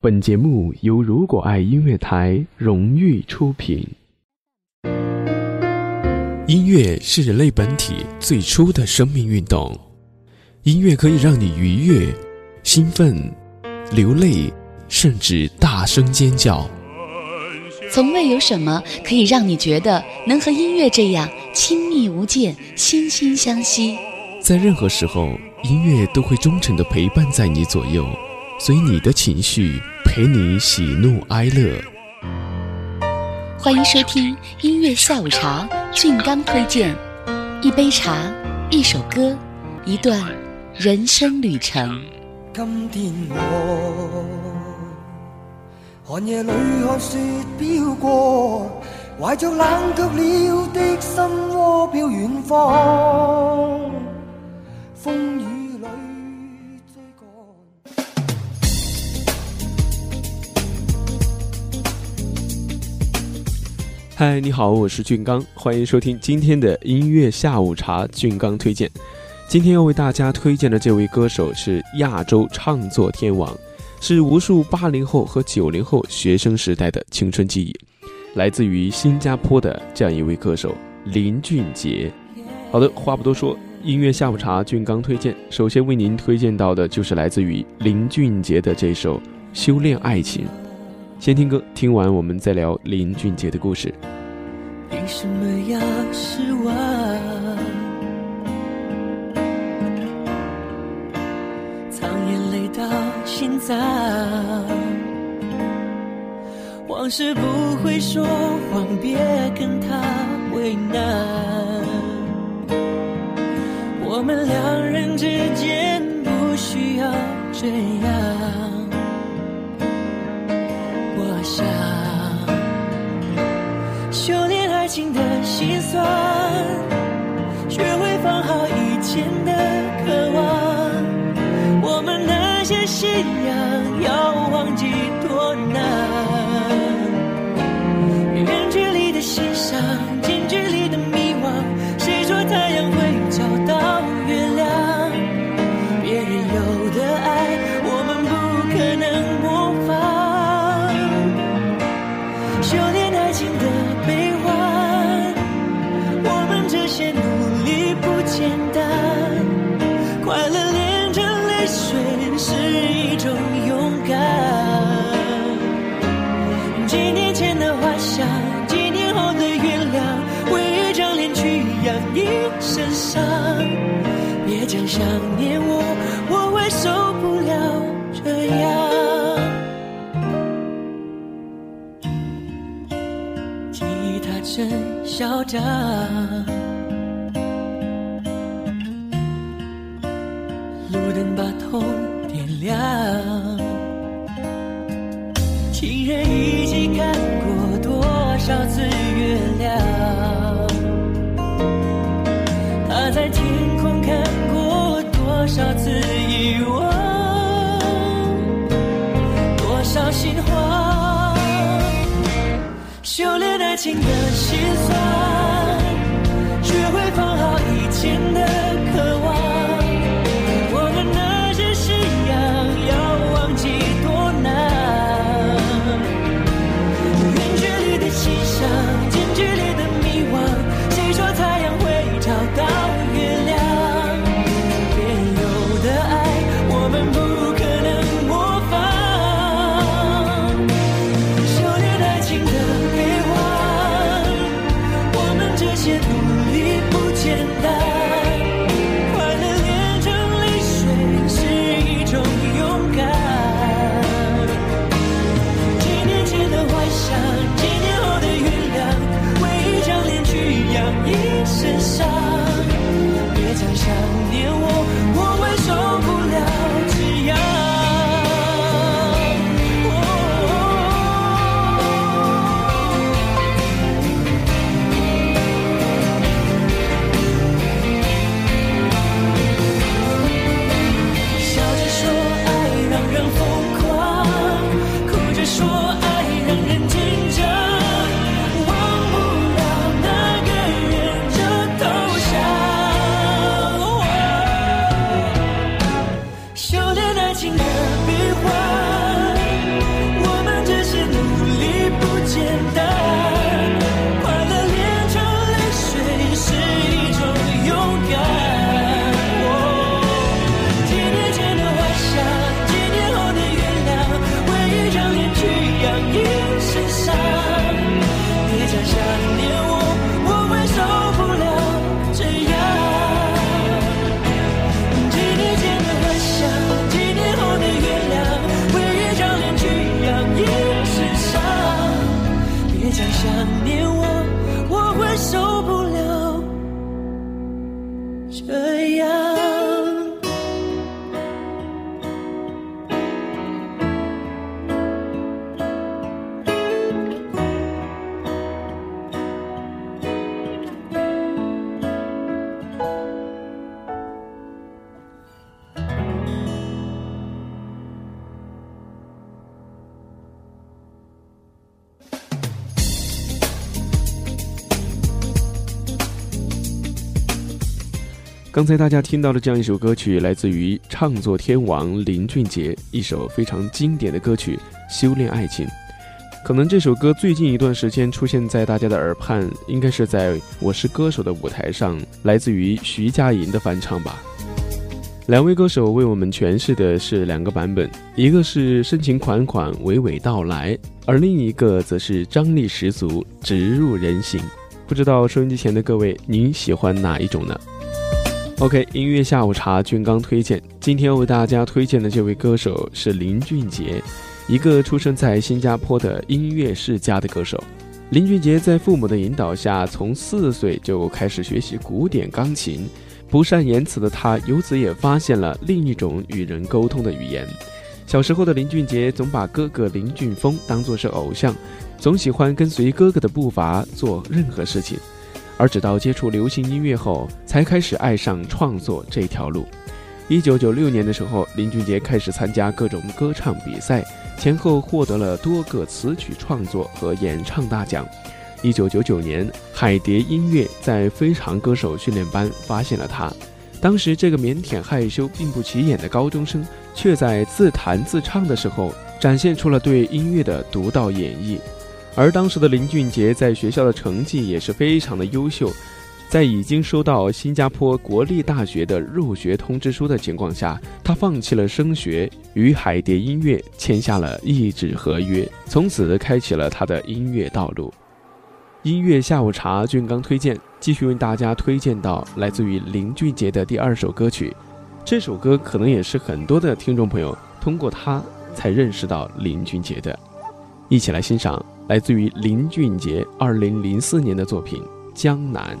本节目由如果爱音乐台荣誉出品。音乐是人类本体最初的生命运动，音乐可以让你愉悦、兴奋、流泪，甚至大声尖叫。从未有什么可以让你觉得能和音乐这样亲密无间、惺惺相惜。在任何时候，音乐都会忠诚的陪伴在你左右，随你的情绪，陪你喜怒哀乐。欢迎收听音乐下午茶，俊刚推荐一杯茶，一首歌，一段人生旅程。今天我寒夜里看雪飘过，怀着冷却了的心窝飘远方。风嗨，你好，我是俊刚，欢迎收听今天的音乐下午茶。俊刚推荐，今天要为大家推荐的这位歌手是亚洲唱作天王，是无数八零后和九零后学生时代的青春记忆，来自于新加坡的这样一位歌手林俊杰。好的，话不多说，音乐下午茶，俊刚推荐，首先为您推荐到的就是来自于林俊杰的这首《修炼爱情》。先听歌，听完我们再聊林俊杰的故事。为什么要失望？藏眼泪到心脏，往事不会说谎，别跟他为难。我们两人之间不需要这样。心酸，学会放好以前的渴望。我们那些信仰要忘记多难。嚣张，路灯把痛点亮。情人一起看过多少次月亮？他在天空看过多少次遗忘？多少心慌？修炼爱情的念我爱情的。刚才大家听到的这样一首歌曲，来自于唱作天王林俊杰，一首非常经典的歌曲《修炼爱情》。可能这首歌最近一段时间出现在大家的耳畔，应该是在《我是歌手》的舞台上，来自于徐佳莹的翻唱吧。两位歌手为我们诠释的是两个版本，一个是深情款款、娓娓道来，而另一个则是张力十足、直入人心。不知道收音机前的各位，您喜欢哪一种呢？OK，音乐下午茶，俊刚推荐。今天为大家推荐的这位歌手是林俊杰，一个出生在新加坡的音乐世家的歌手。林俊杰在父母的引导下，从四岁就开始学习古典钢琴。不善言辞的他，由此也发现了另一种与人沟通的语言。小时候的林俊杰总把哥哥林俊峰当作是偶像，总喜欢跟随哥哥的步伐做任何事情。而直到接触流行音乐后，才开始爱上创作这条路。一九九六年的时候，林俊杰开始参加各种歌唱比赛，前后获得了多个词曲创作和演唱大奖。一九九九年，海蝶音乐在《非常歌手训练班》发现了他。当时，这个腼腆害羞、并不起眼的高中生，却在自弹自唱的时候，展现出了对音乐的独到演绎。而当时的林俊杰在学校的成绩也是非常的优秀，在已经收到新加坡国立大学的入学通知书的情况下，他放弃了升学，与海蝶音乐签下了一纸合约，从此开启了他的音乐道路。音乐下午茶，俊刚推荐，继续为大家推荐到来自于林俊杰的第二首歌曲。这首歌可能也是很多的听众朋友通过他才认识到林俊杰的。一起来欣赏来自于林俊杰二零零四年的作品《江南》。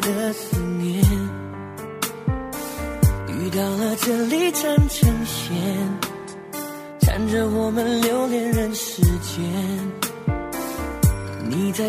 的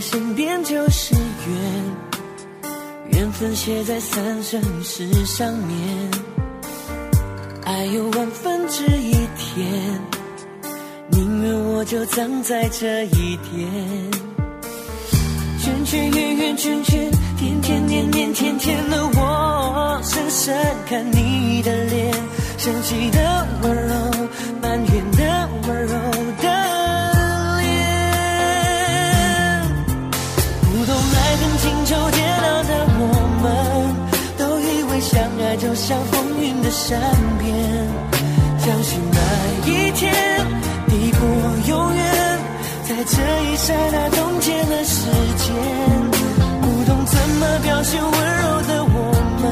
身边就是缘，缘分写在三生石上面，爱有万分之一甜，宁愿我就葬在这一点。圈圈圆圆圈圈，天天年年天天的我，深深看你的脸，生气的温柔，埋怨的温柔的善变，相信那一天抵过永远，在这一刹那冻结了时间。不懂怎么表现温柔的我们，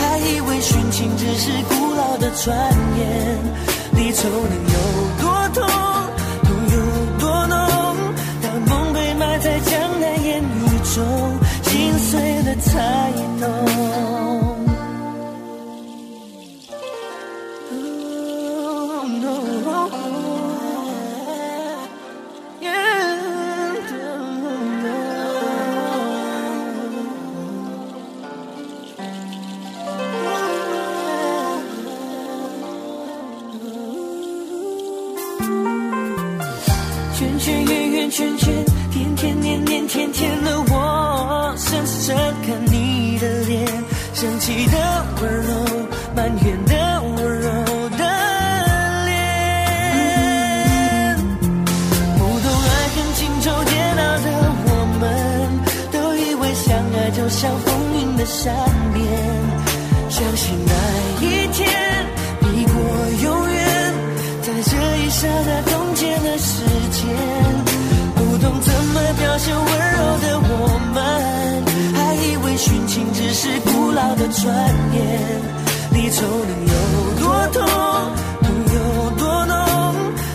还以为殉情只是古老的传言。离愁能有多痛，痛有多浓？当梦被埋在江南烟雨中，心碎了才善变，相信那一天抵过永远，在这一刹那冻结了时间。不懂怎么表现温柔的我们，还以为殉情只是古老的传言。离愁能有多痛，痛有多浓？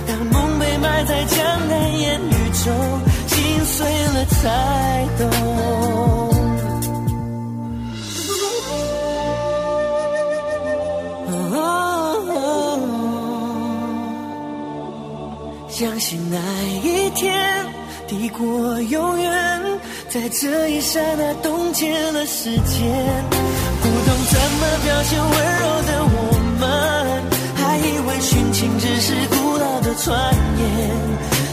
当梦被埋在江南烟雨中，心碎了才懂。相信那一天抵过永远，在这一刹那冻结了时间。不懂怎么表现温柔的我们，还以为殉情只是古老的传言。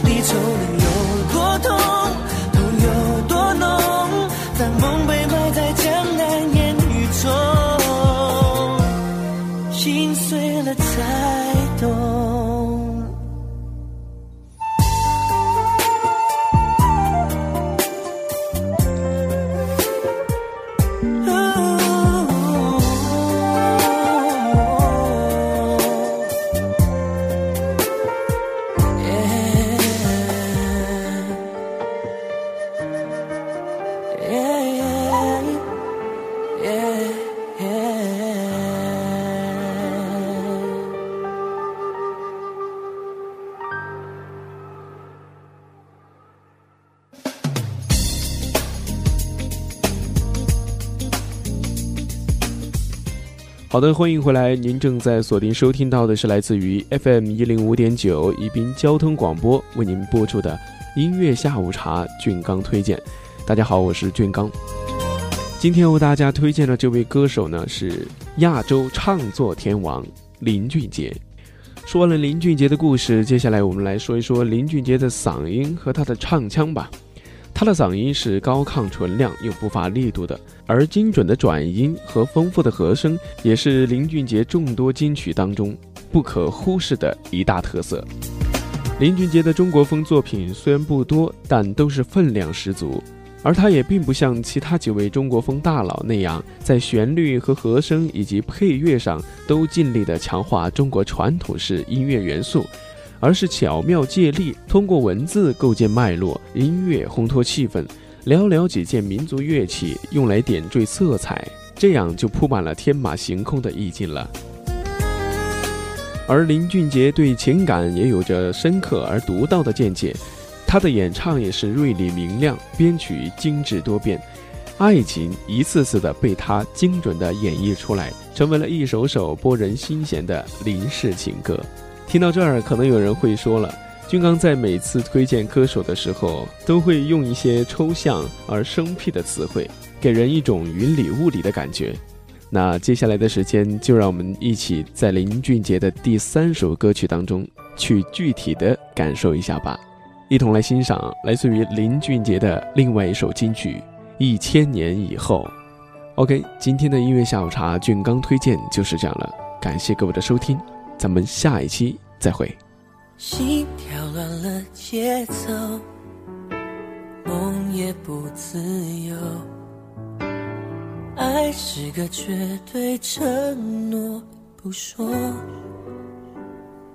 离愁能有多痛，痛有多浓，当梦被埋在好的，欢迎回来。您正在锁定收听到的是来自于 FM 一零五点九宜宾交通广播为您播出的音乐下午茶俊刚推荐。大家好，我是俊刚。今天为大家推荐的这位歌手呢是亚洲唱作天王林俊杰。说完了林俊杰的故事，接下来我们来说一说林俊杰的嗓音和他的唱腔吧。他的嗓音是高亢纯亮又不乏力度的，而精准的转音和丰富的和声也是林俊杰众多金曲当中不可忽视的一大特色。林俊杰的中国风作品虽然不多，但都是分量十足，而他也并不像其他几位中国风大佬那样，在旋律和和声以及配乐上都尽力的强化中国传统式音乐元素。而是巧妙借力，通过文字构建脉络，音乐烘托气氛，寥寥几件民族乐器用来点缀色彩，这样就铺满了天马行空的意境了。而林俊杰对情感也有着深刻而独到的见解，他的演唱也是锐利明亮，编曲精致多变，爱情一次次的被他精准的演绎出来，成为了一首首拨人心弦的林氏情歌。听到这儿，可能有人会说了，军刚在每次推荐歌手的时候，都会用一些抽象而生僻的词汇，给人一种云里雾里的感觉。那接下来的时间，就让我们一起在林俊杰的第三首歌曲当中，去具体的感受一下吧。一同来欣赏来自于林俊杰的另外一首金曲《一千年以后》。OK，今天的音乐下午茶，俊刚推荐就是这样了。感谢各位的收听。咱们下一期再会。心跳乱了节奏，梦也不自由。爱是个绝对承诺，不说。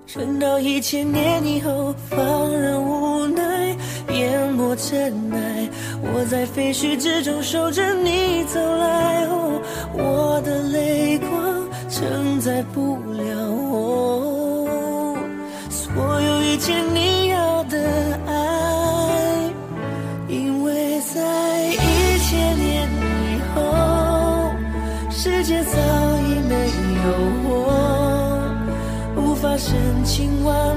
撑到一千年以后，放任无奈，淹没尘埃。我在废墟之中守着你走来，哦，我的泪光承载不了我所有一切你要的爱，因为在一千年以后，世界早已没有我，无法深情挽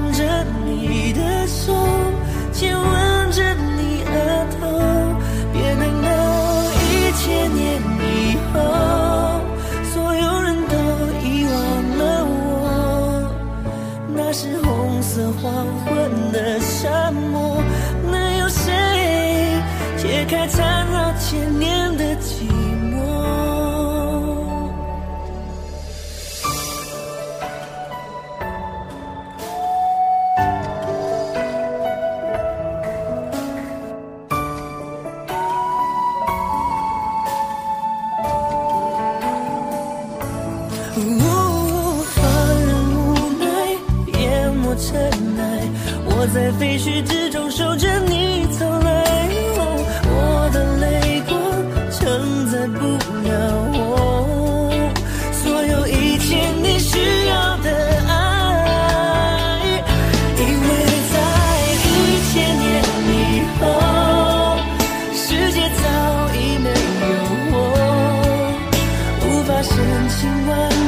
在废墟之中守着你走来，哦我的泪光承载不了我所有一切你需要的爱，因为在一千年以后，世界早已没有我。无法深情挽